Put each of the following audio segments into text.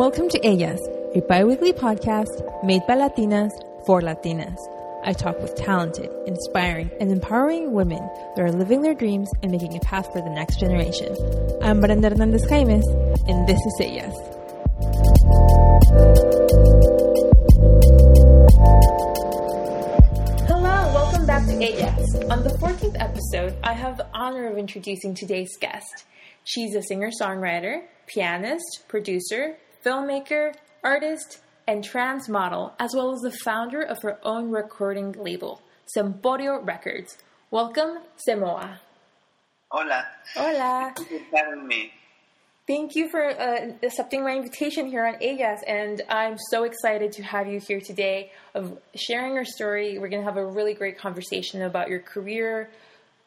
Welcome to Ellas, a bi weekly podcast made by Latinas for Latinas. I talk with talented, inspiring, and empowering women that are living their dreams and making a path for the next generation. I'm Brenda Hernandez Jaimes, and this is Ellas. Hello, welcome back to Ellas. On the 14th episode, I have the honor of introducing today's guest. She's a singer songwriter, pianist, producer, filmmaker, artist, and trans model, as well as the founder of her own recording label, Semporio Records. Welcome, Semmoa. Hola. Hola. Thank you for having me. Thank you for uh, accepting my invitation here on Ellas, and I'm so excited to have you here today of sharing your story. We're going to have a really great conversation about your career,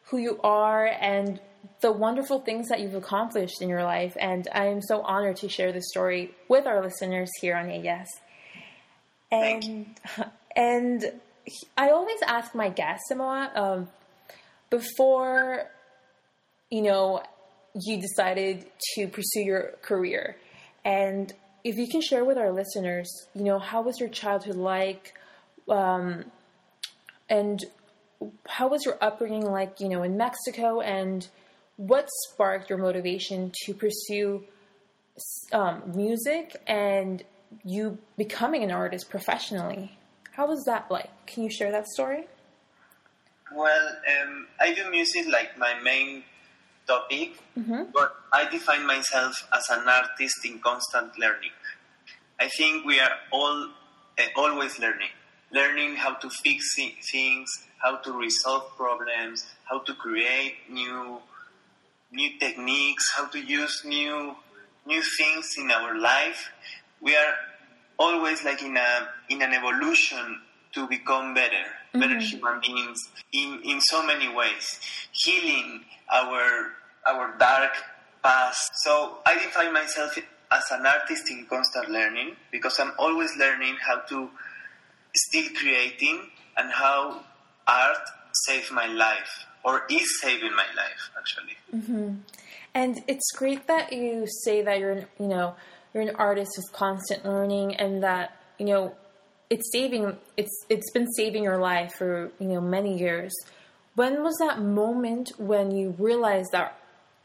who you are, and the wonderful things that you've accomplished in your life. And I am so honored to share this story with our listeners here on. Thank And and I always ask my guests, Semmoa, um, before you know you decided to pursue your career, and if you can share with our listeners, you know, how was your childhood like, um, and how was your upbringing like, you know, in Mexico, and what sparked your motivation to pursue um, music and you becoming an artist professionally? How was that like? Can you share that story? Well, um, I do music like my main topic, but I define myself as an artist in constant learning. I think we are all uh, always learning, learning how to fix things, how to resolve problems, how to create new new techniques, how to use new new things in our life. We are always like in a in an evolution to become better, better mm-hmm. human beings in, in so many ways, healing our our dark past. So I define myself as an artist in constant learning because I'm always learning how to still creating and how art saved my life or is saving my life actually. Mm-hmm. And it's great that you say that you're, you know, you're an artist with constant learning, and that you know, it's saving, it's it's been saving your life for you know many years. When was that moment when you realized that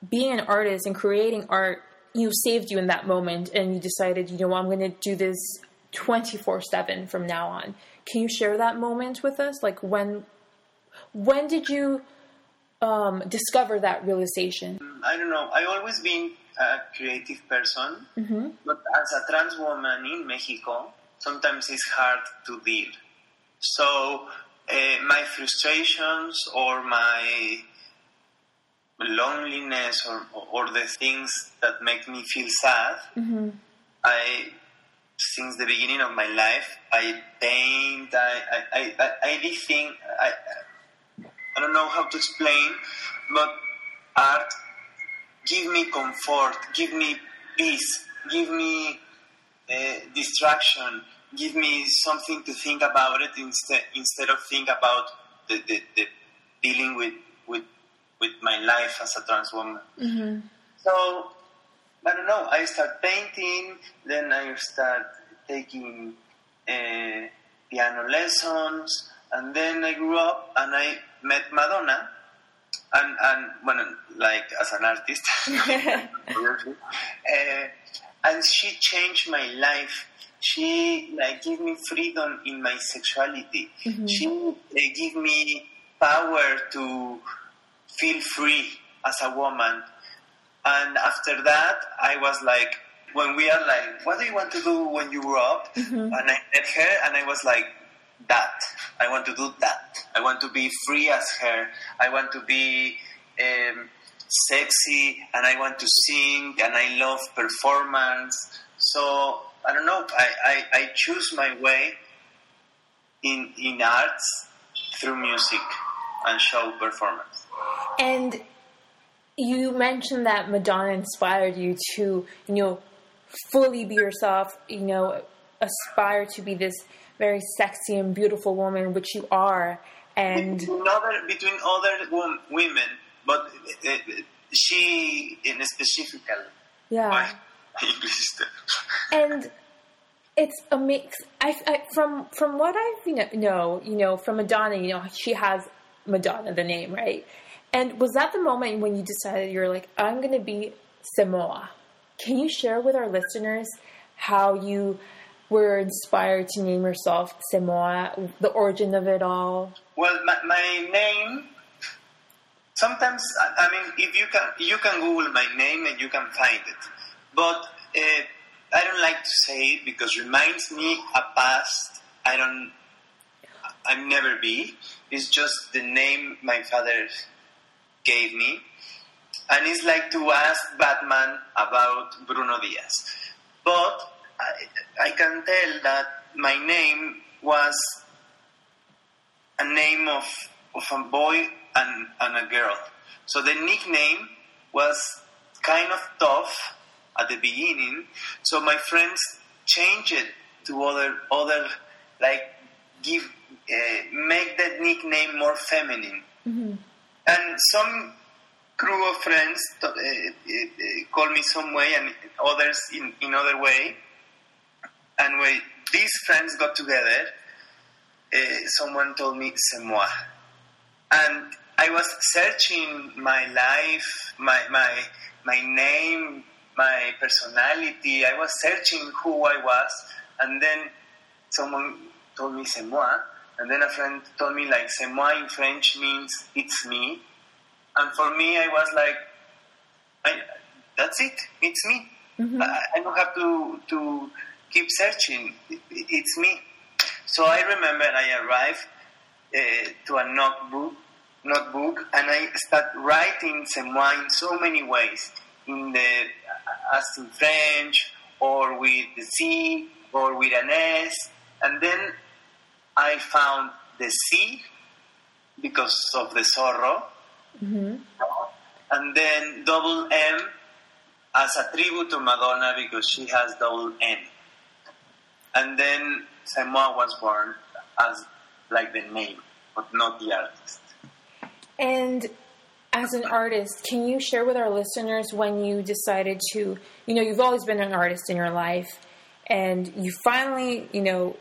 being an artist and creating art, you know, saved you in that moment, and you decided, you know, I'm going to do this 24 seven from now on. Can you share that moment with us? Like when, when did you um, discover that realization? I don't know. I always been a creative person, but as a trans woman in Mexico, sometimes it's hard to deal. So uh, my frustrations or my loneliness or, or the things that make me feel sad, I since the beginning of my life, I paint. I I I, I, I did think I I don't know how to explain, but art give me comfort, give me peace, give me uh, distraction, give me something to think about it instead instead of think about the, the, the dealing with, with with my life as a trans woman. So I don't know. I start painting, then I start taking uh, piano lessons, and then I grew up and I met Madonna, and and when like as an artist, uh, and she changed my life. She like gave me freedom in my sexuality. She uh, give me power to feel free as a woman. And after that, I was like, when we are like, what do you want to do when you grow up? And I met her, and I was like, that. I want to do that. I want to be free as her. I want to be um, sexy, and I want to sing, and I love performance. So I don't know. I, I, I choose my way in in arts through music and show performance. And you mentioned that Madonna inspired you to, you know, fully be yourself, you know, aspire to be this very sexy and beautiful woman, which you are. And between other between other women, but uh, uh, she in specifically. yeah, Why? English and it's a mix. I, I from from what I you know, know, you know, from Madonna, you know, she has Madonna, the name, right? And was that the moment when you decided you're like, I'm going to be Semmoa? Can you share with our listeners how you were inspired to name yourself Semmoa, the origin of it all? Well, my, my name. Sometimes, I mean, if you can, you can Google my name and you can find it. But uh, I don't like to say it because it reminds me a past I don't, I'll never be. It's just the name my father gave me. And it's like to ask Batman about Bruno Diaz. But I, I can tell that my name was a name of, of a boy and, and a girl. So the nickname was kind of tough at the beginning. So my friends changed it to other other like give uh, make that nickname more feminine. And some crew of friends uh, uh, uh, call me some way and others in, in other way. And when these friends got together, uh, someone told me c'est moi. And I was searching my life, my, my, my name, my personality. I was searching who I was. And then someone told me c'est moi. And then a friend told me like c'est moi in French means it's me. And for me, I was like, I, that's it. It's me. I, I don't have to to keep searching. It's me. So I remember I arrived uh, to a notebook, notebook, and I start writing Semois in so many ways, in the as in French, or with the C, or with an S, and then I found the C because of the sorrow, and then double M as a tribute to Madonna because she has double N. And then Semmoa was born as like the name, but not the artist. And as an artist, can you share with our listeners when you decided to, you know, you've always been an artist in your life, and you finally, you know,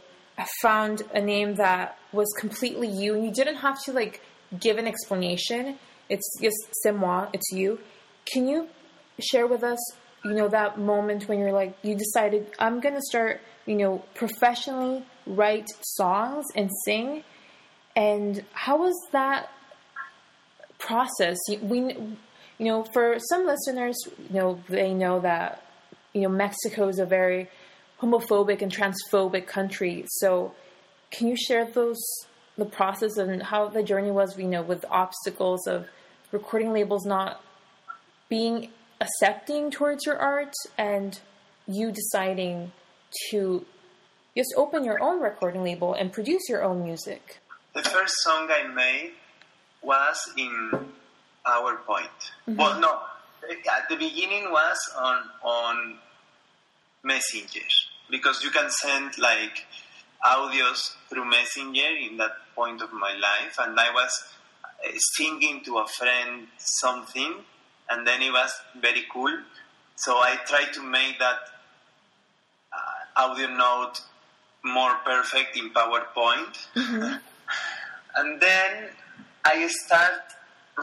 found a name that was completely you, and you didn't have to like give an explanation. It's just c'est moi, it's you. Can you share with us, you know, that moment when you're like, you decided, I'm gonna start, you know, professionally write songs and sing, and how was that process? We, you know, for some listeners, you know, they know that, you know, Mexico is a very homophobic and transphobic country. So, can you share those the process and how the journey was? You know, with obstacles of recording labels not being accepting towards your art and you deciding to just open your own recording label and produce your own music. The first song I made was in PowerPoint. Well, no, at the beginning was on on Messenger because you can send like audios through Messenger in that point of my life, and I was uh, singing to a friend something, and then it was very cool. So I tried to make that audio note more perfect in PowerPoint. and then I start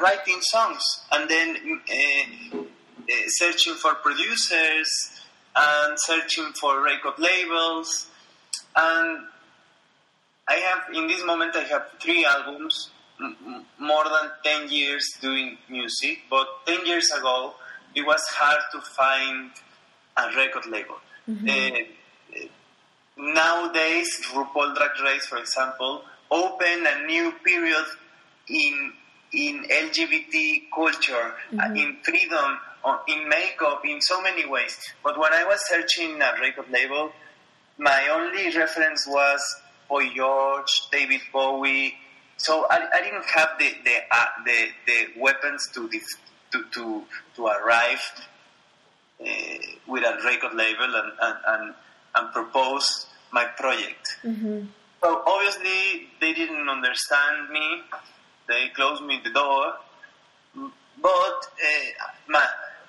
writing songs and then uh, searching for producers and searching for record labels. And I have in this moment I have three albums m- more than 10 years doing music but 10 years ago it was hard to find a record label. Uh, nowadays RuPaul Drag Race for example open a new period in in LGBT culture, uh, in freedom, uh, in makeup, in so many ways. But when I was searching a record label, my only reference was Boy George, David Bowie. So I, I didn't have the the, uh, the the weapons to def- to to to arrive uh, with a record label and and, and, and propose my project. So obviously they didn't understand me. They closed me the door. But uh, my,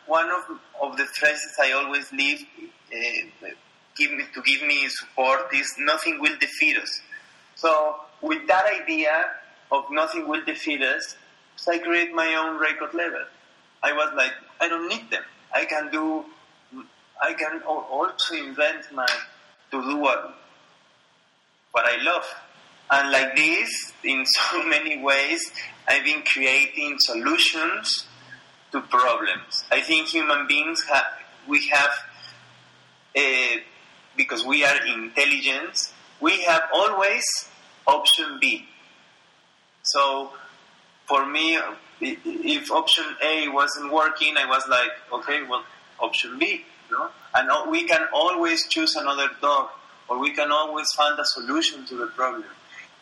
one of of the phrases I always leave uh, give me, to give me support is nothing will defeat us. So with that idea of nothing will defeat us, so I create my own record label. I was like, I don't need them. I can do, I can also invent my to do what what I love. And like this, in so many ways, I've been creating solutions to problems. I think human beings have, we have, uh, because we are intelligent, we have always option B. So for me, if option A wasn't working, I was like, okay, well, option B, know? And we can always choose another dog, or we can always find a solution to the problem.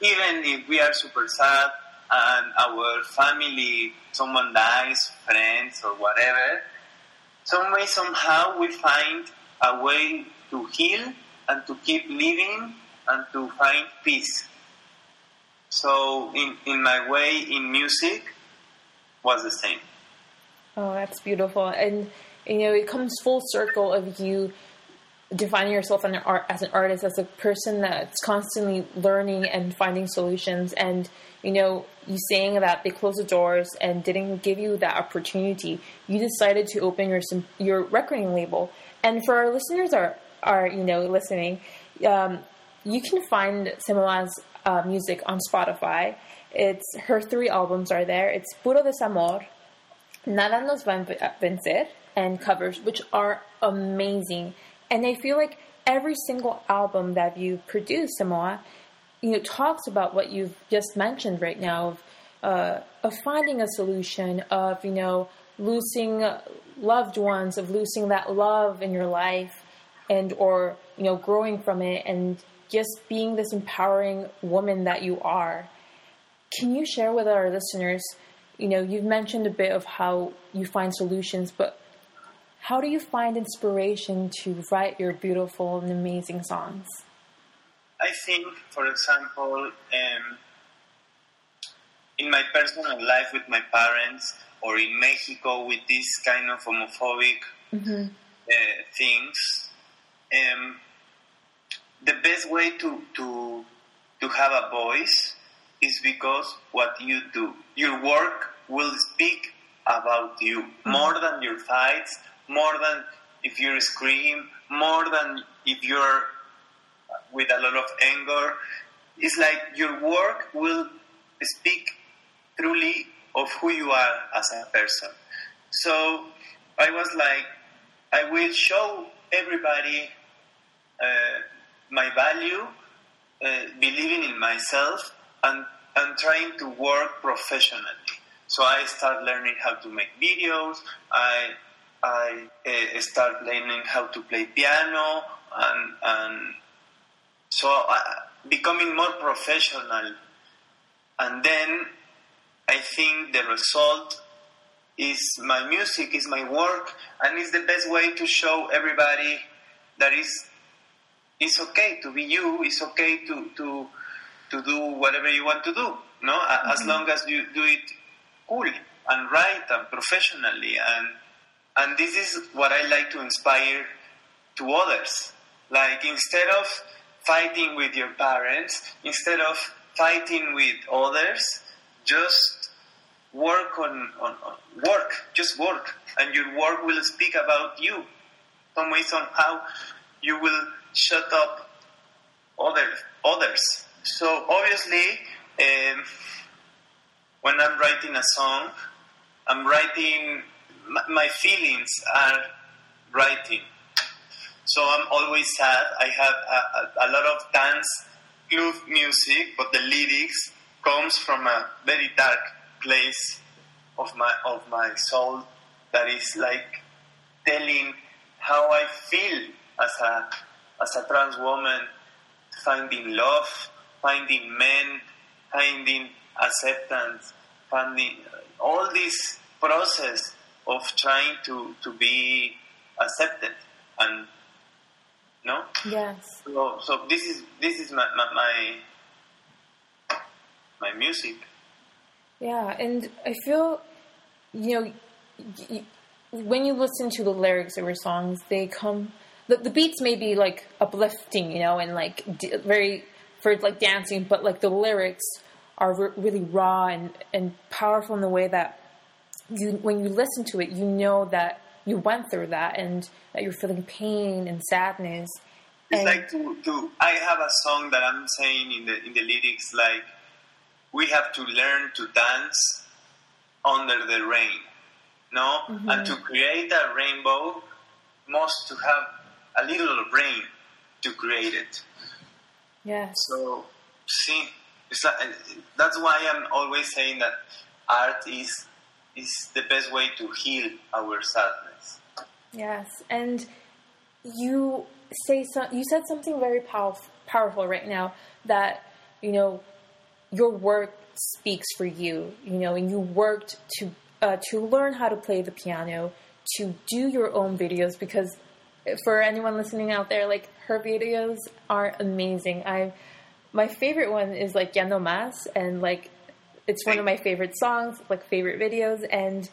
Even if we are super sad and our family, someone dies, friends, or whatever, some way, somehow, we find a way to heal and to keep living and to find peace. So, in, in my way, in music, was the same. Oh, that's beautiful. And, you know, it comes full circle of you defining yourself as an, artist, as a person that's constantly learning and finding solutions. And, you know, you saying that they closed the doors and didn't give you that opportunity. You decided to open your your recording label. And for our listeners are are you know listening, um, you can find Semmoa's uh, music on Spotify. It's her three albums are there. It's Puro Desamor, Nada Nos Va a Vencer, and covers, which are amazing. And I feel like every single album that you produce, Semmoa, you know, talks about what you've just mentioned right now of, uh, of finding a solution, of you know, losing loved ones, of losing that love in your life, and or you know, growing from it, and just being this empowering woman that you are. Can you share with our listeners? You know, you've mentioned a bit of how you find solutions, but how do you find inspiration to write your beautiful and amazing songs? I think, for example, um, in my personal life with my parents, or in Mexico with this kind of homophobic mm-hmm. uh, things, um, the best way to, to, to have a voice is because what you do, your work will speak about you mm-hmm. more than your fights, more than if you scream, more than if you're with a lot of anger. It's like your work will speak truly of who you are as a person. So I was like, I will show everybody uh, my value, uh, believing in myself, and, and trying to work professionally. So I start learning how to make videos. I I uh, start learning how to play piano, and and so uh, becoming more professional. And then I think the result is my music, is my work, and it's the best way to show everybody that is it's okay to be you. It's okay to to to do whatever you want to do. No, mm-hmm. as long as you do it cool and right and professionally, and and this is what I like to inspire to others. Like instead of fighting with your parents, instead of fighting with others, just work on, on, on work, just work, and your work will speak about you. Some way, somehow, you will shut up other, others. So obviously, um, when I'm writing a song, I'm writing, my feelings are writing. So I'm always sad. I have a, a, a lot of dance club music, but the lyrics comes from a very dark place of my of my soul that is like telling how I feel as a as a trans woman, finding love, finding men, finding acceptance, finding uh, all this process of trying to, to be accepted and no yes so, so this is this is my, my my music yeah and i feel you know when you listen to the lyrics of your songs, they come. The, the beats may be like uplifting, you know, and like d- very for like dancing, but like the lyrics are re- really raw and and powerful in the way that you when you listen to it, you know that you went through that and that you're feeling pain and sadness. It's And- like to, to I have a song that I'm saying in the in the lyrics like we have to learn to dance under the rain. No? Mm-hmm. And to create a rainbow must to have a little rain to create it. Yes. So see it's like, that's why I'm always saying that art is is the best way to heal our sadness. Yes, and you say so, you said something very powerful, powerful right now that you know your work speaks for you. You know, and you worked to uh, to learn how to play the piano, to do your own videos because for anyone listening out there, like her videos are amazing. I my favorite one is like Ya Mas, and like it's one of my favorite songs, like favorite videos, and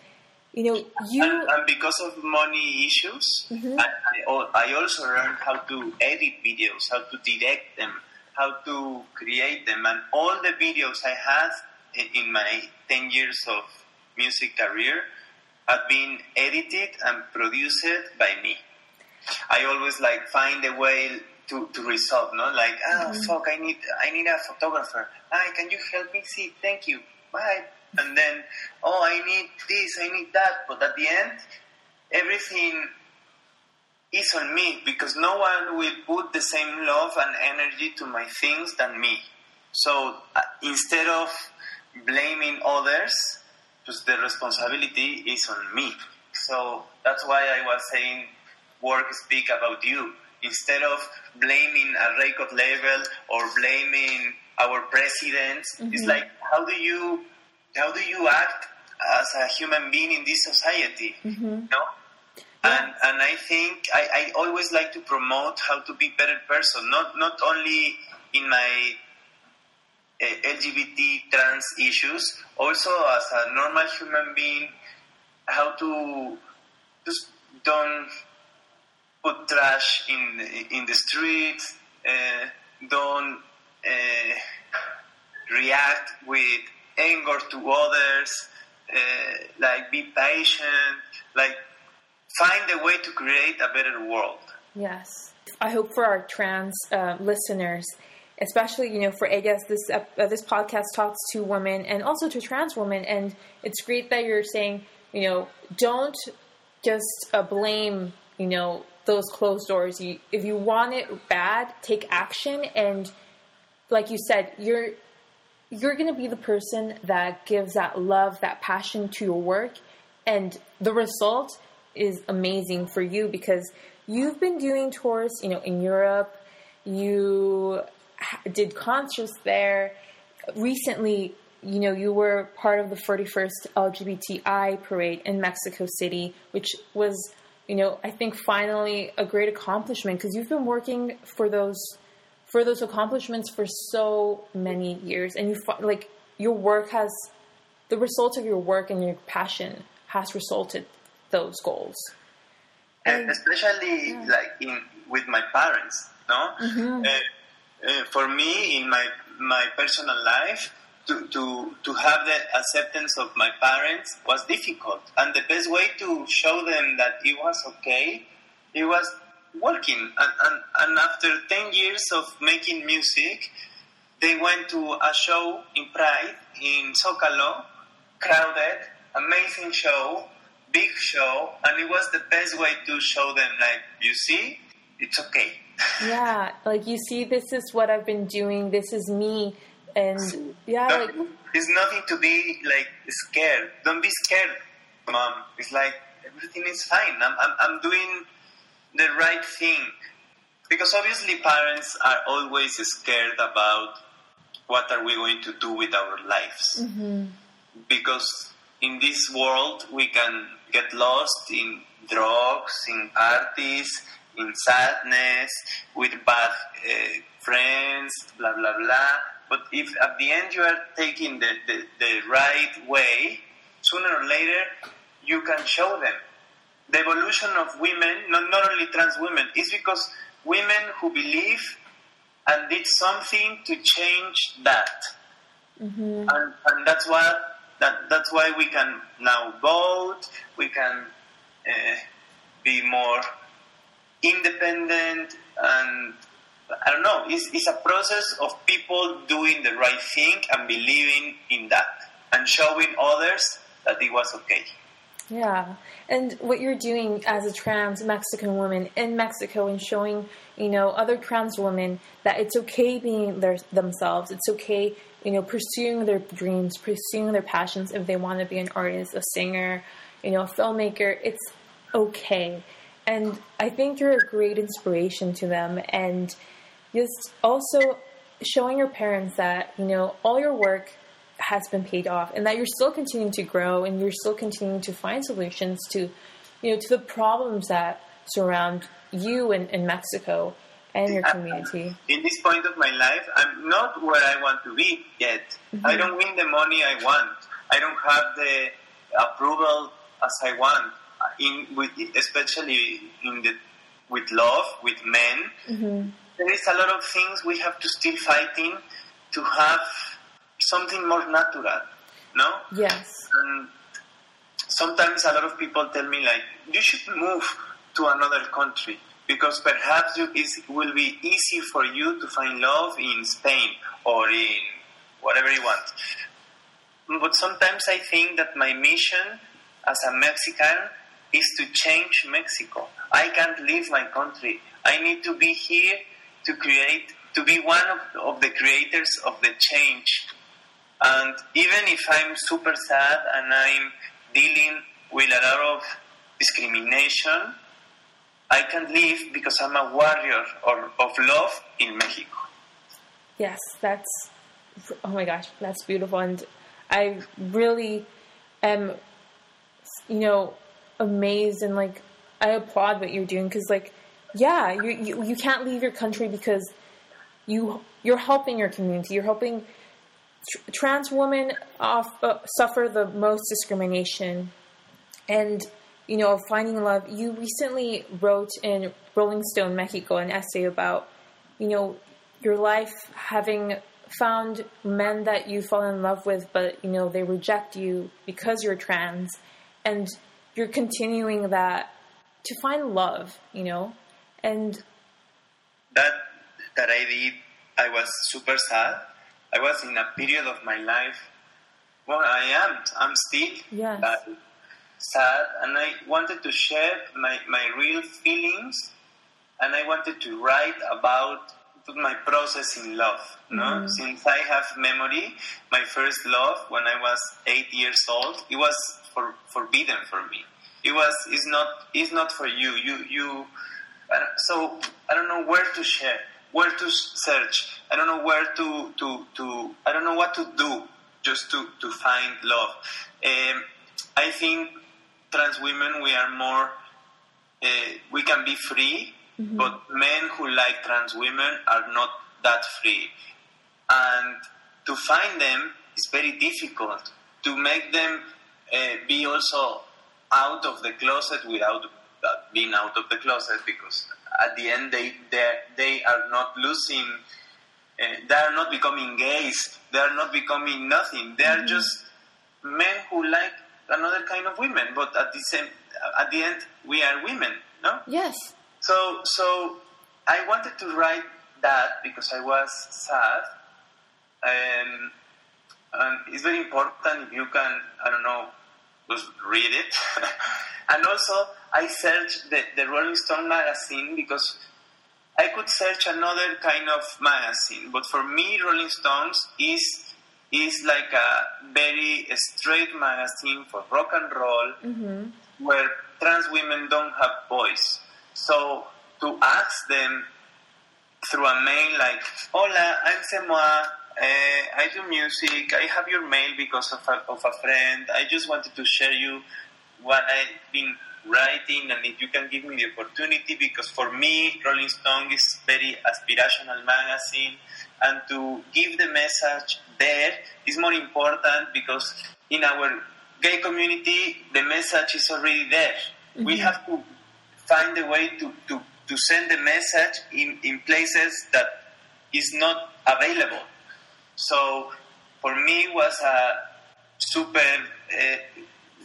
you know you. and, and because of money issues, Mm-hmm. I, I, I also learned how to edit videos, how to direct them, how to create them, and all the videos I have in, in my 10 years of music career have been edited and produced by me. I always like find a way to, to resolve, no? Like, oh fuck, I need I need a photographer. Hi, can you help me? See, thank you. Bye. And then, oh, I need this, I need that. But at the end, everything is on me because no one will put the same love and energy to my things than me. So uh, instead of blaming others, just the responsibility is on me. So that's why I was saying work speak about you. Instead of blaming a record label or blaming our presidents, it's like how do you how do you act as a human being in this society? No? And and I think I, I always like to promote how to be better person, not not only in my uh, LGBT trans issues, also as a normal human being, how to just don't put trash in in the streets, uh, don't uh, react with anger to others, uh, like be patient, like find a way to create a better world. Yes. I hope for our trans uh, listeners, especially you know for Ellas, this uh, this podcast talks to women and also to trans women, and it's great that you're saying you know don't just uh, blame you know those closed doors. You, if you want it bad, take action, and like you said, you're you're going to be the person that gives that love, that passion to your work, and the result is amazing for you because you've been doing tours, you know, in Europe. You did concerts there. Recently, you know, you were part of the 41st LGBTI parade in Mexico City, which was, you know, I think finally a great accomplishment because you've been working for those for those accomplishments for so many years and you like your work has the result of your work and your passion has resulted those goals. And especially like in with my parents no? Uh, uh, for me in my my personal life to, to to have the acceptance of my parents was difficult. And the best way to show them that it was okay it was working. And, and, and after 10 years of making music they went to a show in pride in zocalo crowded amazing show big show and it was the best way to show them like you see it's okay. Yeah like you see this is what i've been doing this is me and yeah like it's nothing to be like scared. Don't be scared mom. It's like everything is fine. I'm, I'm, I'm doing the right thing. Because obviously parents are always scared about what are we going to do with our lives. Because in this world we can get lost in drugs, in parties, in sadness, with bad uh, friends, blah blah blah. But if at the end you are taking the, the, the right way, sooner or later you can show them the evolution of women, not, not only trans women, is because women who believe and did something to change that. Mm-hmm. And, and that's what that, that's why we can now vote, we can uh, be more independent and I don't know, it's, it's a process of people doing the right thing and believing in that and showing others that it was okay. Yeah, and what you're doing as a trans Mexican woman in Mexico and showing, you know, other trans women that it's okay being their, themselves. It's okay, you know, pursuing their dreams, pursuing their passions. If they want to be an artist, a singer, you know, a filmmaker, it's okay. And I think you're a great inspiration to them. And just also showing your parents that, you know, all your work has been paid off and that you're still continuing to grow and you're still continuing to find solutions to, you know, to the problems that surround you in, in Mexico and your community. In this point of my life, I'm not where I want to be yet. Mm-hmm. I don't win the money I want. I don't have the approval as I want. In with especially in the with love with men, mm-hmm. There is a lot of things we have to still fight in to have something more natural, no? Yes. And sometimes a lot of people tell me like, you should move to another country because perhaps you, it will be easy for you to find love in Spain or in whatever you want. But sometimes I think that my mission as a Mexican is to change Mexico. I can't leave my country. I need to be here to create, to be one of, of the creators of the change and even if I'm super sad and I'm dealing with a lot of discrimination, I can live because I'm a warrior or, of love in Mexico. Yes, that's, oh my gosh, that's beautiful. And I really am, you know, amazed and like, I applaud what you're doing because, like, yeah, you, you, you can't leave your country because you, you're helping your community, you're helping trans women off, uh, suffer the most discrimination. And you know finding love. You recently wrote in rolling stone mexico an essay about you know your life having found men that you fall in love with but you know they reject you because you're trans. And you're continuing that to find love you know and that that i did i was super sad I was in a period of my life. Well, I am. I'm still yes. uh, sad, and I wanted to share my, my real feelings, and I wanted to write about my process in love. Mm-hmm. No, since I have memory, my first love when I was eight years old, it was for, forbidden for me. It was. It's not. It's not for you. You. You. So I don't know where to share where to search. I don't know where to, to, to I don't know what to do just to, to find love. Um, I think trans women, we are more, uh, we can be free, mm-hmm. but men who like trans women are not that free. And to find them is very difficult. To make them uh, be also out of the closet without being out of the closet because at the end they they, they are not losing uh, they are not becoming gays they are not becoming nothing. They are mm-hmm. just men who like another kind of women but at the same at the end we are women no? Yes. So so i wanted to write that because i was sad. And, and it's very important if you can i don't know just read it and also I searched the, the Rolling Stone magazine because I could search another kind of magazine, but for me, Rolling Stones is is like a very straight magazine for rock and roll, mm-hmm. where trans women don't have voice. So to ask them through a mail like, "Hola, I'm Semmoa. Uh, I do music. I have your mail because of a, of a friend. I just wanted to share you what I've been writing and if you can give me the opportunity because for me Rolling Stone is very aspirational magazine and to give the message there is more important because in our gay community the message is already there Mm-hmm. We have to find a way to, to, to send the message in, in places that is not available. So for me it was a super uh,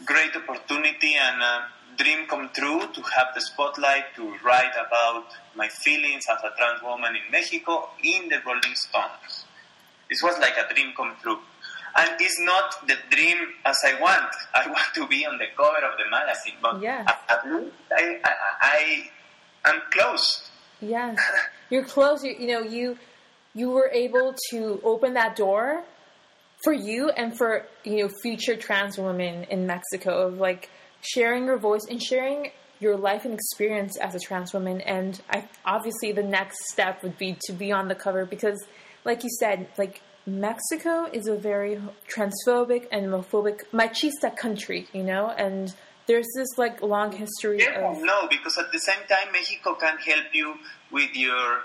great opportunity and a dream come true to have the spotlight to write about my feelings as a trans woman in Mexico in the Rolling Stones. This was like a dream come true. And it's not the dream as I want. I want to be on the cover of the magazine, but Yeah. least I, I, I am close. Yes, you're close. You, you know, you you were able to open that door for you and for you know future trans women in Mexico of like sharing your voice and sharing your life and experience as a trans woman. And I obviously the next step would be to be on the cover because, like you said, like Mexico is a very transphobic and homophobic machista country, you know, and there's this like long history Yeah, of no, because at the same time, Mexico can help you with your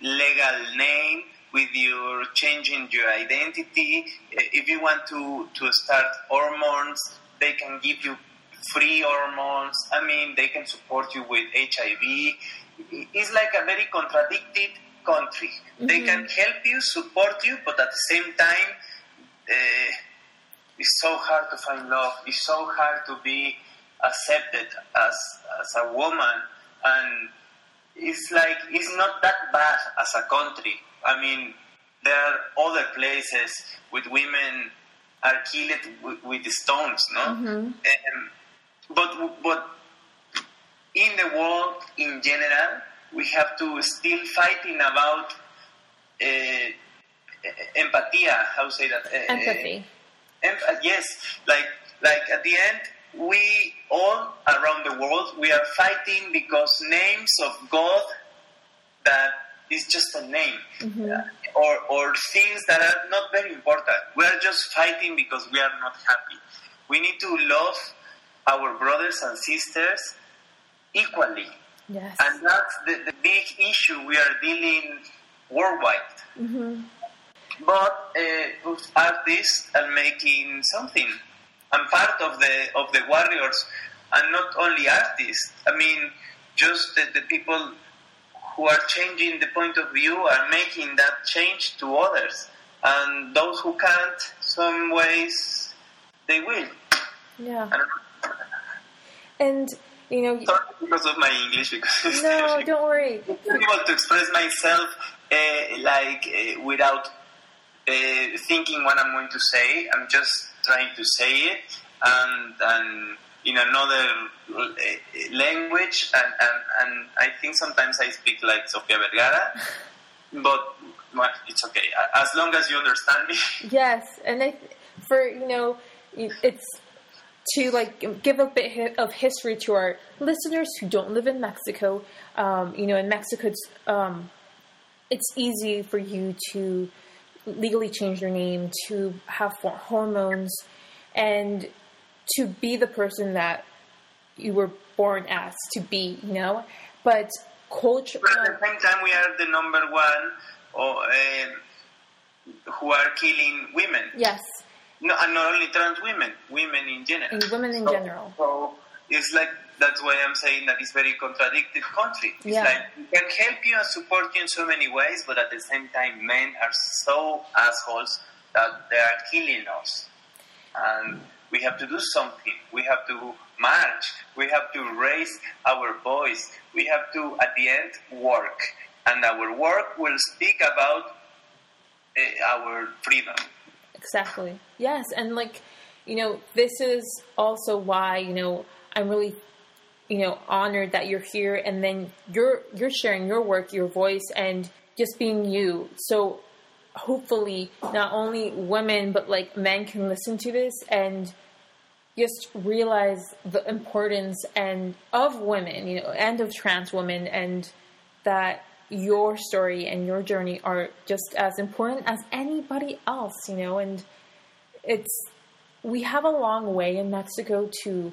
legal name, with your changing your identity. Uh, If you want to, to start hormones, they can give you free hormones. I mean, they can support you with HIV. It's like a very contradicted country. They can help you, support you, but at the same time, uh, it's so hard to find love. It's so hard to be accepted as as a woman, and it's like it's not that bad as a country. I mean, there are other places with women are killed with, with stones, no? Um, but but in the world in general, we have to still fighting about uh, empathia. How say that? Uh, empathy. uh, yes, like like at the end, we all around the world we are fighting because names of God that is just a name, uh, or or things that are not very important. We are just fighting because we are not happy. We need to love our brothers and sisters equally, Yes. and that's the, the big issue we are dealing worldwide but uh, with artists are making something. I'm part of the of the warriors, and not only artists. I mean, just the, the people who are changing the point of view are making that change to others, and those who can't, some ways they will. yeah. I don't know. And you know, Sorry because of my English, because no, don't worry. Able to express myself uh, like uh, without uh, thinking what I'm going to say. I'm just trying to say it and and in another uh, language and, and, and I think sometimes I speak like Sofia Vergara but well, it's okay as long as you understand me Yes, and I, for you know, it's to like give a bit of history to our listeners who don't live in Mexico. Um, you know, in Mexico, it's um, it's easy for you to legally change your name, to have hormones, and to be the person that you were born as to be. You know, but culture. but at the same time we are the number one or, uh, who are killing women yes, no, and not only trans women women in general and women in So- general. So it's like that's why I'm saying that it's very contradicted country. It's Yeah. like we can help you and support you in so many ways, but at the same time, men are so assholes that they are killing us, and we have to do something. We have to march. We have to raise our voice. We have to, at the end, work, and our work will speak about uh, our freedom. Exactly. Yes, and like, you know, this is also why, you know, I'm really you know, honored that you're here and then you're you're sharing your work, your voice and just being you. So hopefully not only women but like men can listen to this and just realize the importance and of women, you know, and of trans women and that your story and your journey are just as important as anybody else, you know, and it's we have a long way in Mexico to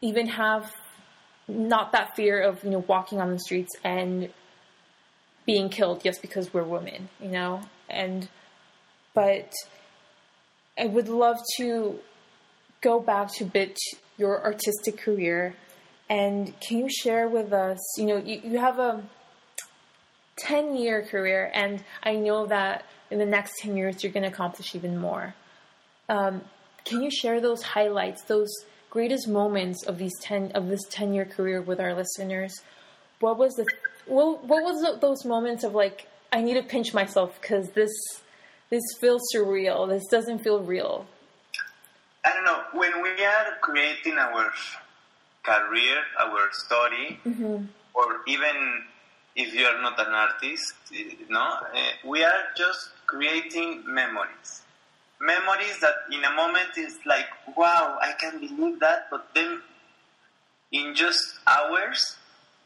even have not that fear of, you know, walking on the streets and being killed just because we're women, you know? And but I would love to go back to bit your artistic career And can you share with us, you know, you, you have a 10 year career, and I know that in the next 10 years you're going to accomplish even more. Um, can you share those highlights, those greatest moments of these 10 of this 10 year career with our listeners? What was the what, what was the, those moments of like I need to pinch myself because this this feels surreal. This doesn't feel real. I don't know. When we are creating our career, our story, mm-hmm. or even if you are not an artist, no, uh, we are just creating memories. Memories that in a moment is like, wow, I can't believe that, but then in just hours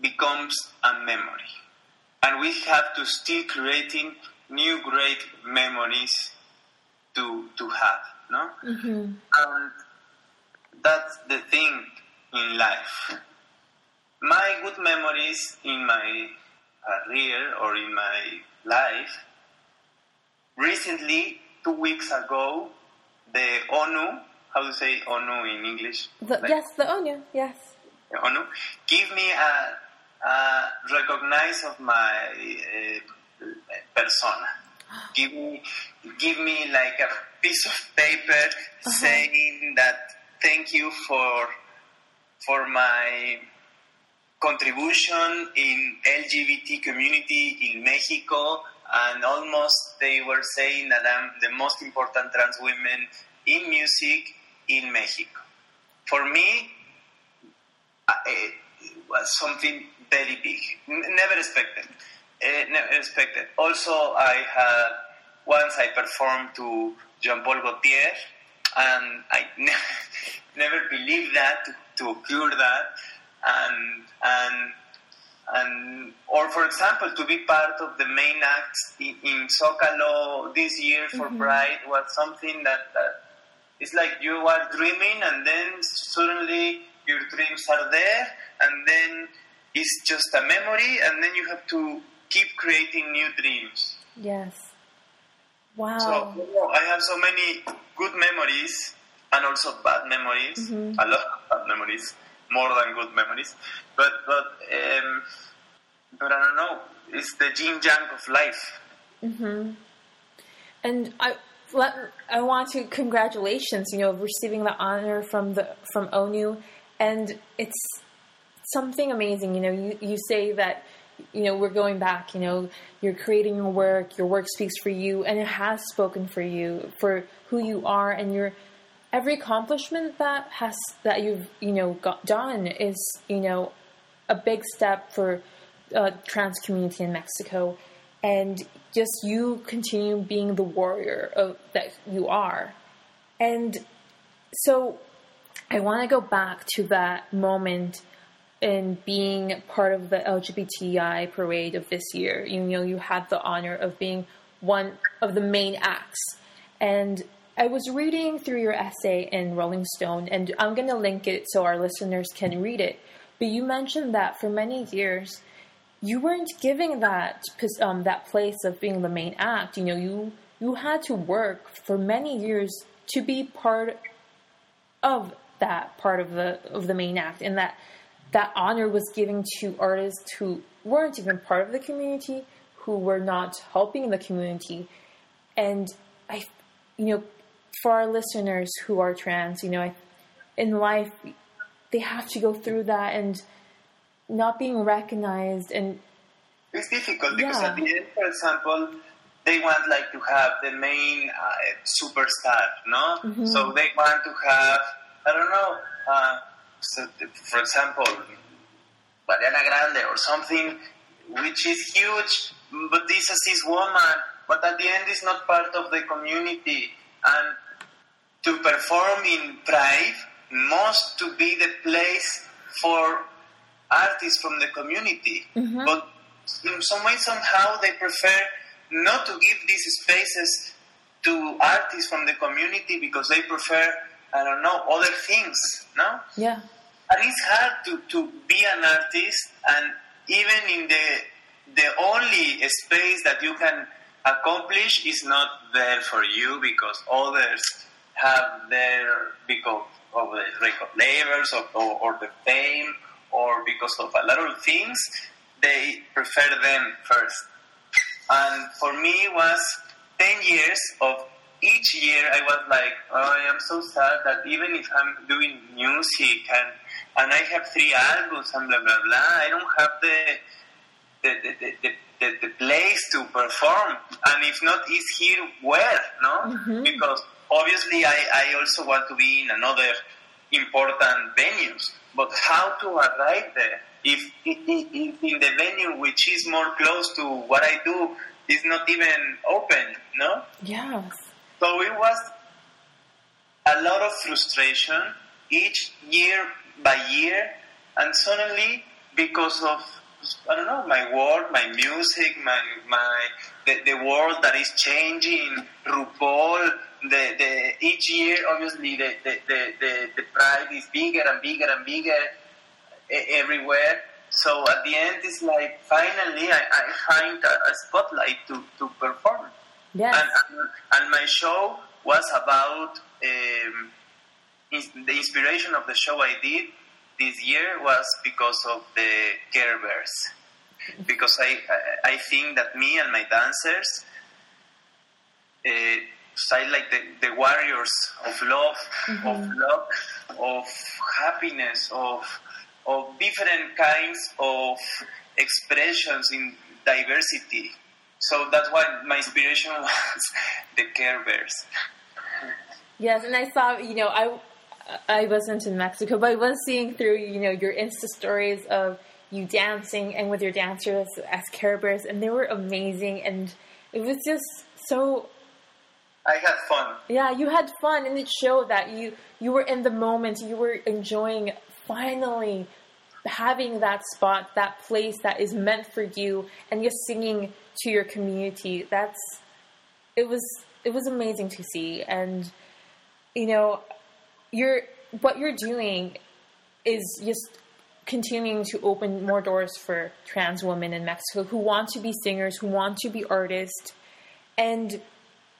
becomes a memory. And we have to still creating new great memories to, to have, no? Mm-hmm. And that's the thing in life. My good memories in my career or in my life, recently, two weeks ago, the ONU, how to say ONU in English? The, yes, the ONU, yes. The ONU, give me a, a recognize of my uh, persona. Give me, give me like a piece of paper uh-huh. saying that thank you for for my contribution in LGBT community in Mexico, and almost they were saying that I'm the most important trans women in music in Mexico. For me, it was something very big. Never expected. Uh, never expected. Also, I had once I performed to Jean Paul Gaultier, and I never believed that to, to occur that and and and or for example to be part of the main acts in, in Zocalo this year for mm-hmm. Pride was something that, that it's like you are dreaming and then suddenly your dreams are there and then it's just a memory and then you have to keep creating new dreams. Yes. Wow. So I have so many good memories and also bad memories, mm-hmm. a lot of bad memories more than good memories. But but um, but I don't know. It's the yin yang of life. Mm-hmm. And I let I want to congratulations. You know, of receiving the honor from the from ONU, and it's something amazing. You know, you you say that. You know, we're going back. You know, you're creating your work. Your work speaks for you, and it has spoken for you, for who you are, and you're every accomplishment that has that you've you know got done is you know a big step for uh, trans community in Mexico, and just you continue being the warrior of, that you are, and so I want to go back to that moment in being part of the LGBTI parade of this year. You know, you had the honor of being one of the main acts, and I was reading through your essay in Rolling Stone, and I'm going to link it so our listeners can read it. But you mentioned that for many years, you weren't giving that um, that place of being the main act. You know, you you had to work for many years to be part of that part of the of the main act, and that that honor was given to artists who weren't even part of the community, who were not helping the community, and I, you know, for our listeners who are trans, you know, in life, they have to go through that and not being recognized and it's difficult because yeah. at the end, for example, they want like to have the main uh, superstar, no? Mm-hmm. So they want to have I don't know, uh, so for example, Ariana Grande or something, which is huge, but this is this woman, but at the end is not part of the community, and to perform in Pride must to be the place for artists from the community. Mm-hmm. But in some way, somehow, they prefer not to give these spaces to artists from the community because they prefer, I don't know, other things, no? Yeah. And it's hard to, to be an artist and even in the the only space that you can accomplish is not there for you because others have their because of the record labels or, or, or, the fame or because of a lot of things, they prefer them first. And for me, it was 10 years of each year I was like, oh, I am so sad that even if I'm doing music and, and I have three albums and blah, blah, blah, I don't have the, the, the, the, the, the place to perform. And if not, is here where, no? Mm-hmm. Because obviously I, I also want to be in another important venues. But how to arrive there? If, if, in the venue which is more close to what I do is not even open, no? Yes. So it was a lot of frustration each year by year, and suddenly because of I don't know my work, my music, my my the, the world that is changing, RuPaul, the, the each year obviously the, the, the, the, pride is bigger and bigger and bigger everywhere. So at the end, it's like finally I, I find a, spotlight to, to perform. Yes. And, and, and my show was about um, the inspiration of the show I did this year was because of the Care Bears. Because I, I, I think that me and my dancers, uh, I like the, the warriors of love, of mm-hmm. luck, of happiness, of of different kinds of expressions in diversity. So that's why my inspiration was the Care Bears. Yes, and I saw, you know, I I wasn't in Mexico, but I was seeing through, you know, your Insta stories of you dancing and with your dancers as Care Bears, and they were amazing, and it was just so. I had fun. Yeah, you had fun, and it showed that you you were in the moment. You were enjoying finally having that spot, that place that is meant for you, and just singing to your community. That's it was it was amazing to see, and you know, you're what you're doing is just continuing to open more doors for trans women in Mexico who want to be singers, who want to be artists, and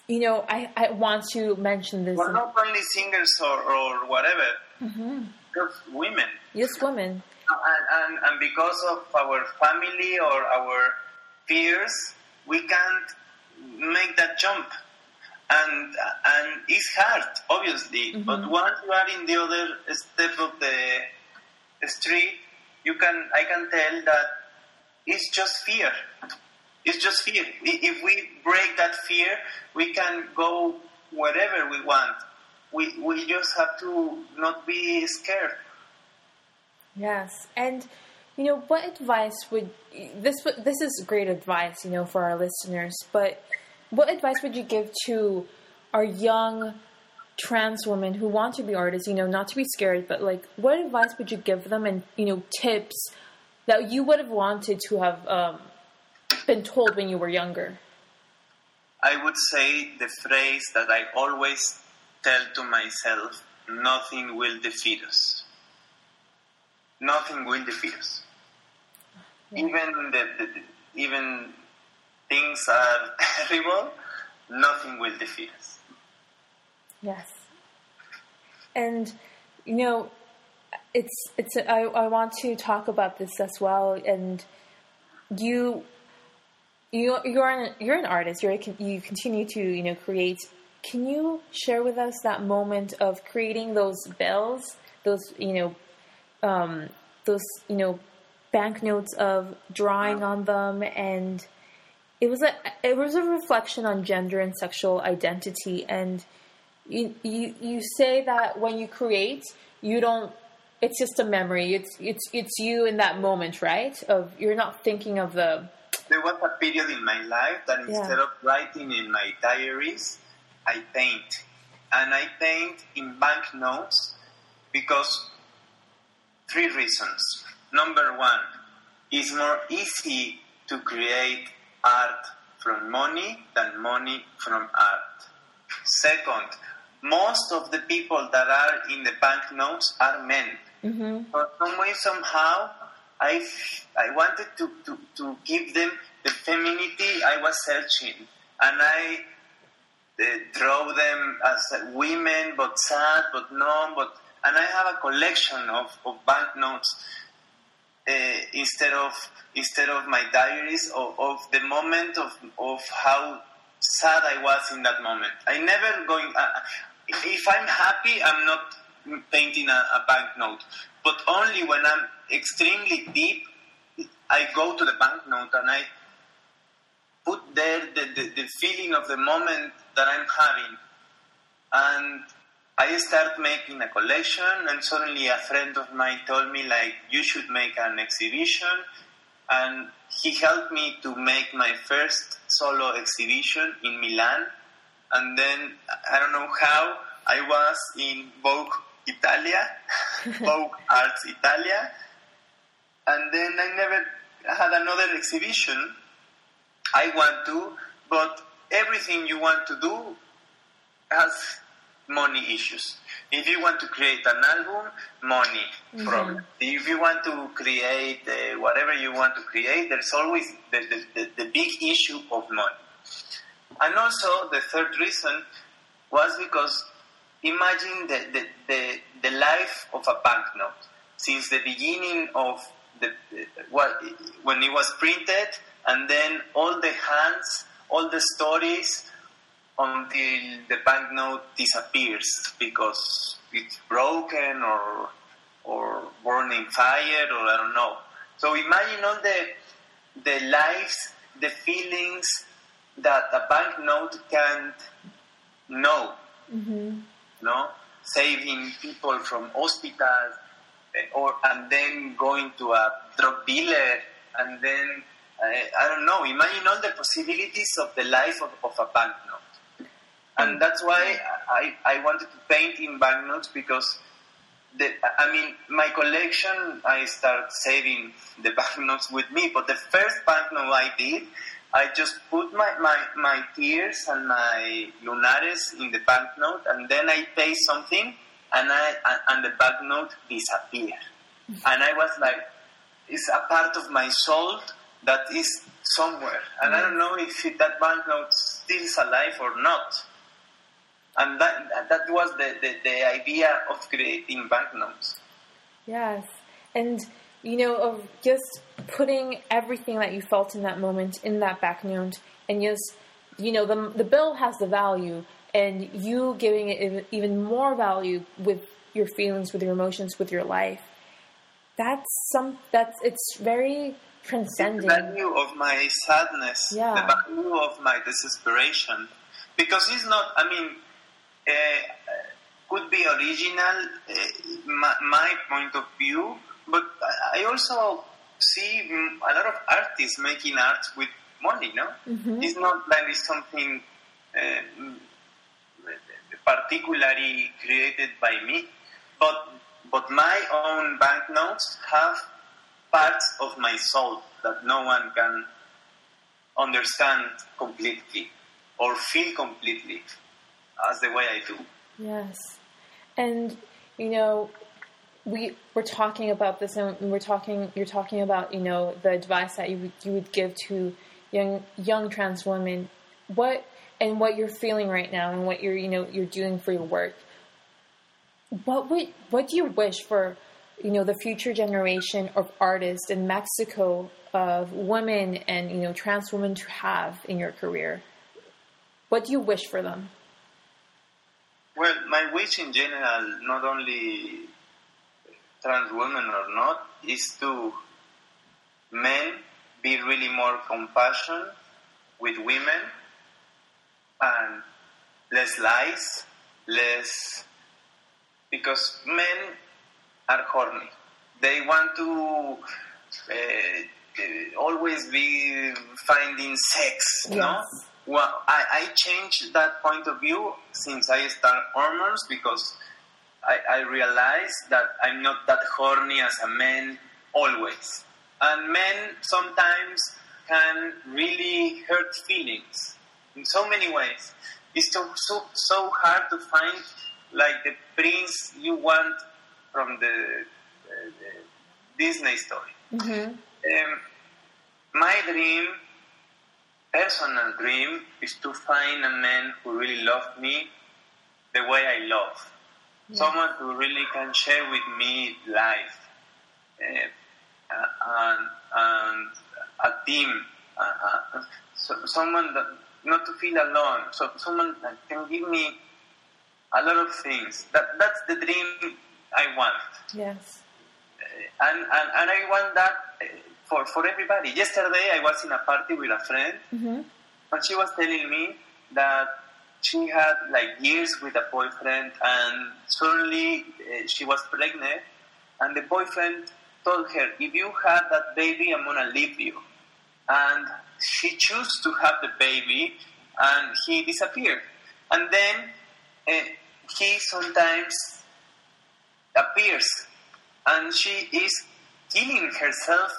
you know, I, I want to mention this. We're not only singers or, or whatever, mm-hmm. just women. Just women. And, and, and because of our family or our peers, we can't make that jump. And and it's hard, obviously. Mm-hmm. But once you are in the other step of the street, you can I can tell that it's just fear. It's just fear. If we break that fear, we can go wherever we want. We we just have to not be scared. Yes, and you know what advice would this? This is great advice, you know, for our listeners. But what advice would you give to our young trans women who want to be artists? You know, not to be scared, but like, what advice would you give them, and you know, tips that you would have wanted to have um, been told when you were younger? I would say the phrase that I always tell to myself nothing will defeat us. Nothing will defeat us. Even the, the, the- even things are terrible, nothing will defeat us. Yes. And you know, it's it's I I want to talk about this as well. And you you you're an you're an artist. You're a, you continue to you know create. Can you share with us that moment of creating those bells, those you know, um, those you know, banknotes of drawing on them? And it was a it was a reflection on gender and sexual identity. And you you you say that when you create you don't it's just a memory. It's it's it's you in that moment right? Of you're not thinking of the There was a period in my life that Yeah. instead of writing in my diaries, I paint. And I paint in banknotes because three reasons. Number one, it's more easy to create art from money than money from art. Second, most of the people that are in the banknotes are men. Mm-hmm. For some way, somehow, I, I wanted to, to, to give them the femininity I was searching. And I uh, draw them as women, but sad, but numb, but and I have a collection of, of banknotes uh, instead of instead of my diaries of, of the moment of, of how sad I was in that moment. I never going. Uh, if I'm happy, I'm not painting a, a banknote, but only when I'm extremely deep, I go to the banknote and I put there the, the, the feeling of the moment that I'm having. And I start making a collection, and suddenly a friend of mine told me, like, you should make an exhibition. And he helped me to make my first solo exhibition in Milan. And then, I don't know how, I was in Vogue Italia, Vogue Arts Italia. And then I never had another exhibition. I want to, but everything you want to do has money issues. If you want to create an album, money mm-hmm. problem. If you want to create uh, whatever you want to create, there's always the, the, the, the big issue of money. And also, the third reason was because imagine the, the, the, the life of a banknote. Since the beginning of the, what, when it was printed, and then all the hands, all the stories, until the banknote disappears because it's broken or or burning fire or I don't know. So imagine all the the lives, the feelings that a banknote can't know. Mm-hmm. No, saving people from hospitals, or and then going to a drug dealer, and then I, I don't know. Imagine all the possibilities of the life of, of a banknote and mm. that's why I, I wanted to paint in banknotes because the, I mean my collection I start saving the banknotes with me but the first banknote I did I just put my, my, my tears and my lunares in the banknote and then I pay something and I and the banknote disappeared. And I was like it's a part of my soul that is somewhere. And I don't know if that banknote still is alive or not. And that that was the, the, the idea of creating banknotes. Yes, and you know of just putting everything that you felt in that moment in that banknote, and just you know the the bill has the value, and you giving it even more value with your feelings, with your emotions, with your life. That's some. That's it's very transcending. The value of my sadness, yeah. the value of my desperation, because it's not. I mean uh, could be original, uh, my, my, point of view, but I also see a lot of artists making art with money, no? Mm-hmm. It's not that it's something uh, particularly created by me, but, but my own banknotes have parts of my soul that no one can understand completely or feel completely as the way I do. Yes, and you know, we we're talking about this, and we're talking. You're talking about you know the advice that you would, you would give to young young trans women. What and what you're feeling right now, and what you're you know you're doing for your work. What would what do you wish for? You know the future generation of artists in Mexico of women and you know trans women to have in your career. What do you wish for them? Well, my wish in general, not only trans women or not, is to men be really more compassion with women and less lies, less because men are horny. They want to uh, always be finding sex, yes. no? Well, I, I changed that point of view since I started hormones because I, I realized that I'm not that horny as a man always. And men sometimes can really hurt feelings in so many ways. It's so, so, so hard to find like the prince you want from the, uh, the Disney story. Mm-hmm. Um, my dream personal dream is to find a man who really loves me the way I love. Someone who really can share with me life. Uh, uh, and, and a team, uh, uh, so, someone that not to feel alone, so someone that can give me a lot of things. That that's the dream I want. Yes. And and, and I want that uh, for for everybody. Yesterday I was in a party with a friend, hmm and she was telling me that she had like years with a boyfriend, and suddenly uh, she was pregnant, and the boyfriend told her, "If you have that baby, I'm gonna leave you." And she chose to have the baby, and he disappeared. And then uh, he sometimes appears, and she is killing herself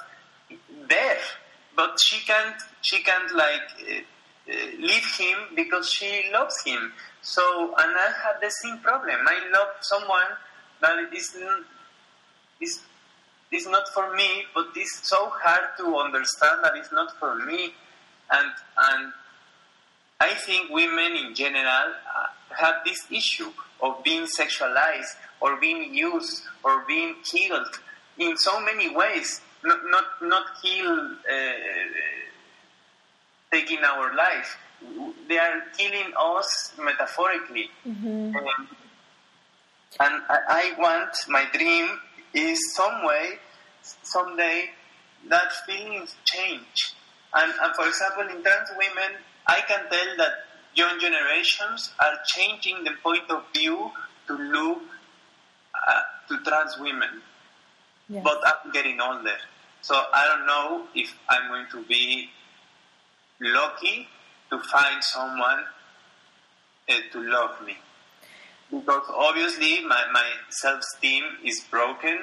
there, but she can't. She can't like. Uh, uh, leave him because she loves him. So, and I have the same problem. I love someone that is is is not for me, but it's so hard to understand that it's not for me. And and I think women in general uh, have this issue of being sexualized or being used or being killed in so many ways. Not not not killed. Uh, taking our life. They are killing us metaphorically. hmm Um, and I, I want my dream is some way, someday, that feelings change. And, and for example, in trans women, I can tell that young generations are changing the point of view to look uh, to trans women. Yes. But I'm getting older. So I don't know if I'm going to be lucky to find someone uh, to love me. Because obviously my, my self esteem is broken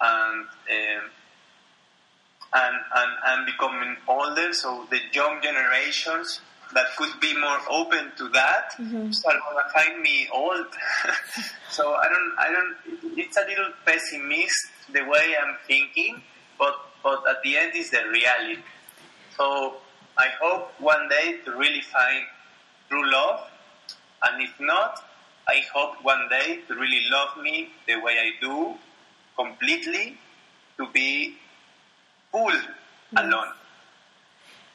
and, um and, and I'm becoming older, so the young generations that could be more open to that Mhm. are gonna find me old. so I don't, I don't. It's a little pessimist the way I'm thinking, but but at the end is the reality. So I hope one day to really find true love, and if not, I hope one day to really love me the way I do, completely, to be full alone.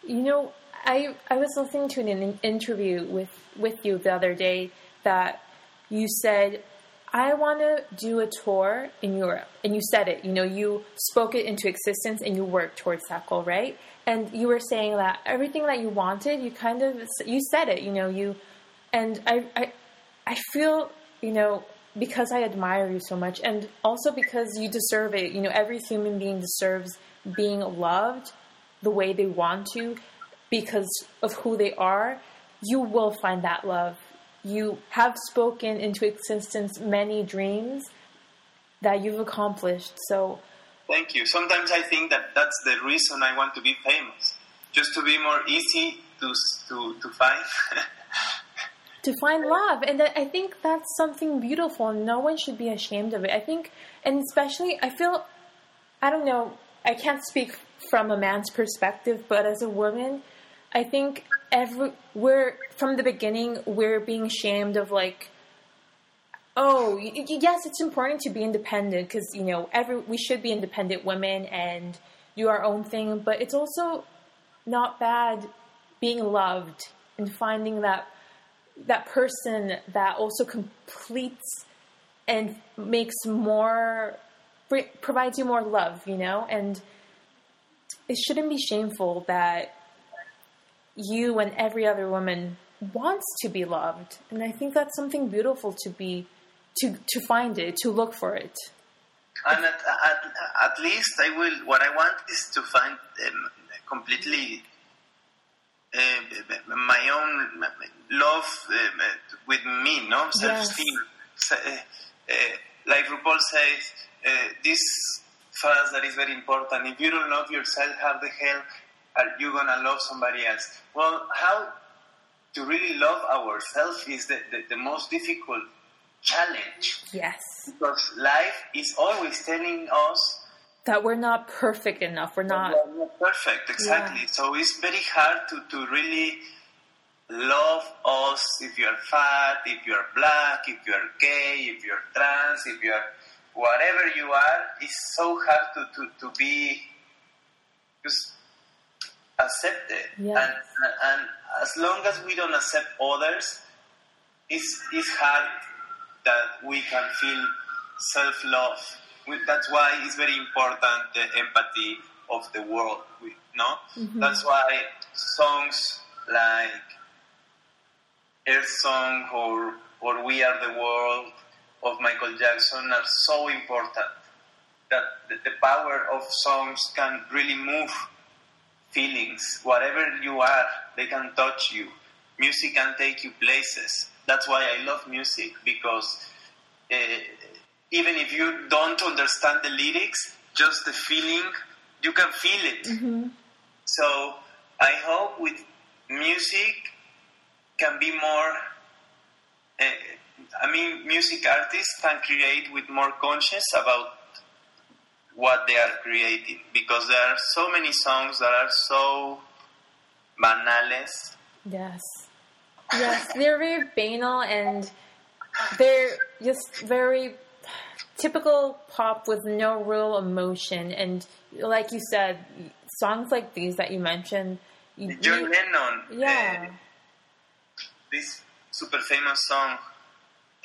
You know, I I was listening to an interview with with you the other day that you said I want to do a tour in Europe, and you said it. You know, you spoke it into existence, and you worked towards that goal, right? And you were saying that everything that you wanted, you kind of you said it. You know, you and I I I feel you know because I admire you so much, and also because you deserve it. You know, every human being deserves being loved the way they want to because of who they are, you will find that love. You have spoken into existence many dreams that you've accomplished. So, Thank you. Sometimes I think that that's the reason I want to be famous, just to be more easy to to to find. to find love, and I think that's something beautiful, no one should be ashamed of it. I think, and especially, I feel, I don't know, I can't speak from a man's perspective, but as a woman, I think every we're from the beginning we're being shamed of like oh yes it's important to be independent because you know every we should be independent women and do our own thing but it's also not bad being loved and finding that that person that also completes and makes more provides you more love you know and it shouldn't be shameful that you and every other woman wants to be loved and i think that's something beautiful to be to to find it to look for it and at, at, at least I will. What I want is to find um, completely uh, my own love uh, with me, no self-esteem. So, uh, uh, like RuPaul says, uh, this phrase that is very important. If you don't love yourself, how the hell are you gonna love somebody else? Well, how to really love ourselves is the, the, the most difficult challenge yes because life is always telling us that we're not perfect enough we're not we are not perfect exactly Yeah. so it's very hard to, to really love us if you're fat if you're black if you're gay if you're trans if you're whatever you are, it's so hard to, to, to be just accepted. Yes. And, and as long as we don't accept others, it's, it's hard that we can feel self love. That's why it's very important the empathy of the world. We, no, that's why songs like Earth Song or or We Are the World of Michael Jackson are so important. That the, the power of songs can really move feelings. Whatever you are, they can touch you. Music can take you places. That's why I love music because uh, even if you don't understand the lyrics, just the feeling, you can feel it. So I hope with music can be more. Uh, I mean, music artists can create with more conscience about what they are creating because there are so many songs that are so banales. Yes. Yes, they're very banal and they're just very typical pop with no real emotion. And like you said, songs like these that you mentioned, you, John you- Lennon, yeah, uh, this super famous song,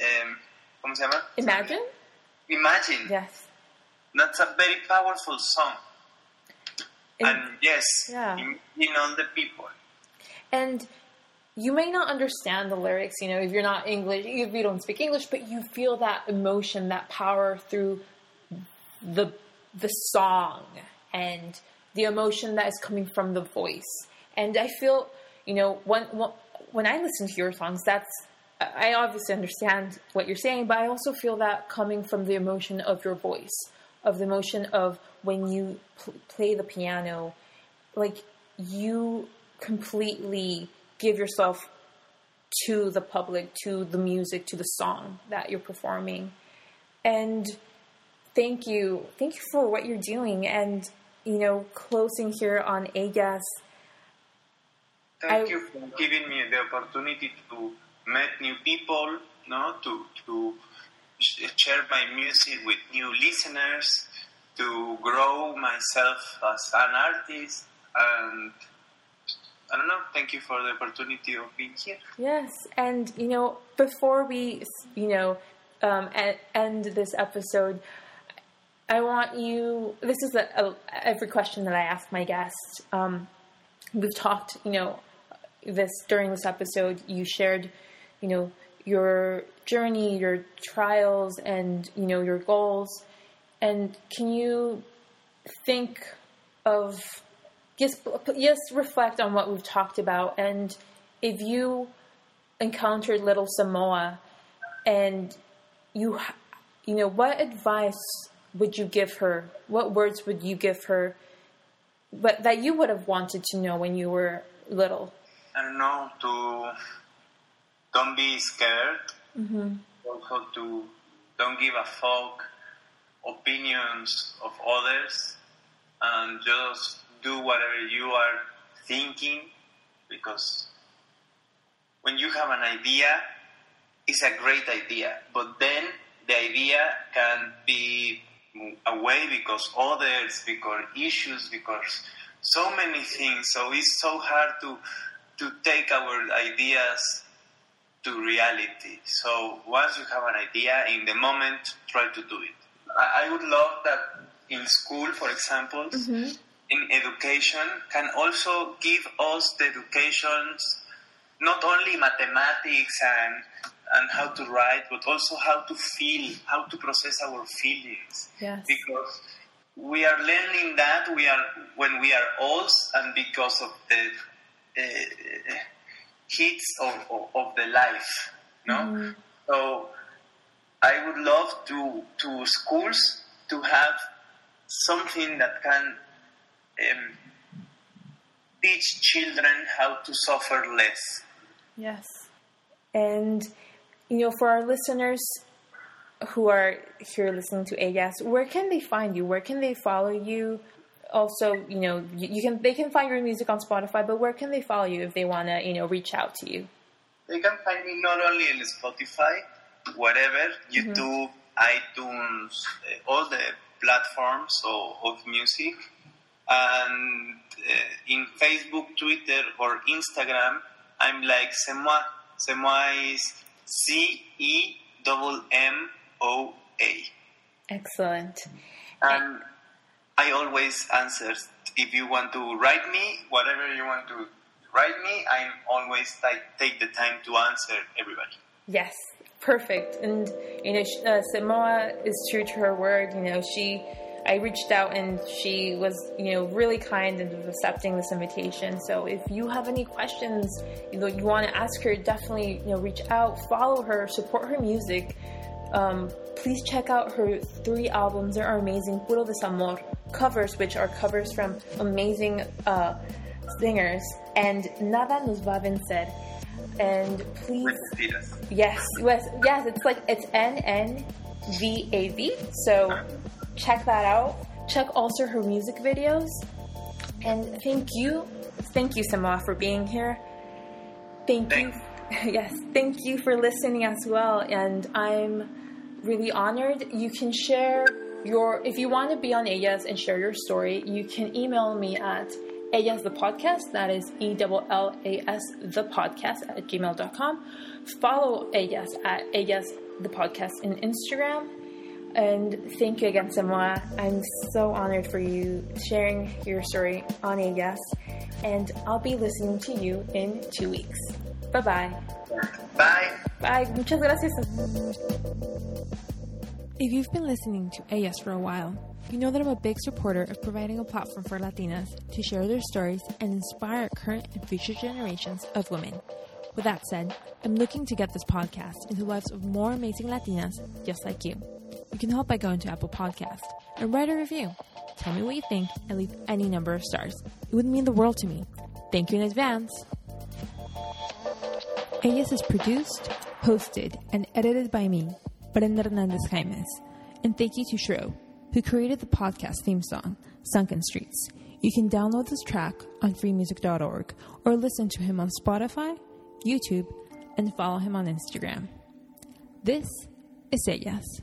um, ¿cómo se llama? imagine. Imagine. Yes, That's a very powerful song. and, and yes, Yeah. in, in all the people. and you may not understand the lyrics. You know, if you're not English, if you don't speak English, but you feel that emotion, that power through the the song and the emotion that is coming from the voice. And I feel, you know, when when, I listen to your songs, that's I obviously understand what you're saying, but I also feel that coming from the emotion of your voice, of the emotion of when you pl- play the piano, like you completely give yourself to the public, to the music, to the song that you're performing. And thank you. Thank you for what you're doing. And, you know, closing here on Ellas, Thank I- you for giving me the opportunity to meet new people, no, to to share my music with new listeners, to grow myself as an artist, and I don't know. Thank you for the opportunity of being here. Yes, and you know, before we, you know, um, end this episode, I want you. This is a, a, every question that I ask my guests. Um, we've talked, you know, this during this episode. You shared, you know, your journey, your trials, and you know your goals. And can you think of just just reflect on what we've talked about and if you encountered little Semmoa and you you know what advice would you give her? What words would you give her but that you would have wanted to know when you were little? I don't know to don't be scared. Mm-hmm. Also to don't give a fuck opinions of others and just do whatever you are thinking because when you have an idea it's a great idea but then the idea can be away because others because issues because so many things so it's so hard to to take our ideas to reality. So once you have an idea, in the moment, try to do it. I, I would love that in school, for example, mm-hmm. In education, can also give us the educations, not only mathematics and and how to write, but also how to feel, how to process our feelings. Yes. Because we are learning that we are when we are old, and because of the uh, hits of, of, of the life, no. So I would love to to schools to have something that can um, teach children how to suffer less. Yes. And, you know, for our listeners who are here listening to Ellas, where can they find you? Where can they follow you? Also, you know, you, you can they can find your music on Spotify, but where can they follow you if they want to, you know, reach out to you? They can find me not only in Spotify, whatever, YouTube, iTunes, uh, all the platforms of, of music. And uh, in Facebook, Twitter, or Instagram, I'm like Semmoa. Semmoa is C E M M O A. Excellent. And I always answer if you want to write me, whatever you want to write me, I'm always like, take the time to answer everybody. Yes, perfect. And you know, uh, Semmoa is true to her word. You know, she. I reached out and she was, you know, really kind and accepting this invitation. So if you have any questions, you know, you want to ask her, definitely, you know, reach out, follow her, support her music. Um, please check out her three albums. They are amazing. Puro de Desamor covers, which are covers from amazing uh, singers, and Nada Nos Va Vencer. And please, yes, yes, yes, it's like it's N N V A V. So check that out. Check also her music videos. And thank you, thank you, Semmoa, for being here. Thank Thanks. you, yes, thank you for listening as well. And I'm really honored. You can share your, if you want to be on Ellas and share your story, you can email me at Ellas the podcast, that is E L L A S the podcast at gmail.com. Follow Ellas at Ellas the podcast in Instagram. And thank you again, Semmoa. I'm so honored for you sharing your story on Ellas. And I'll be listening to you in two weeks. Bye-bye. Bye. Bye. Muchas gracias. If you've been listening to Ellas for a while, you know that I'm a big supporter of providing a platform for Latinas to share their stories and inspire current and future generations of women. With that said, I'm looking to get this podcast into the lives of more amazing Latinas just like you. You can help by going to Apple Podcast and write a review. Tell me what you think and leave any number of stars. It would mean the world to me. Thank you in advance. Ellas is produced, hosted, and edited by me, Brenda Hernandez Jaimes. And thank you to Shro, who created the podcast theme song, Sunken Streets. You can download this track on freemusic.org or listen to him on Spotify, YouTube, and follow him on Instagram. This is Ellas.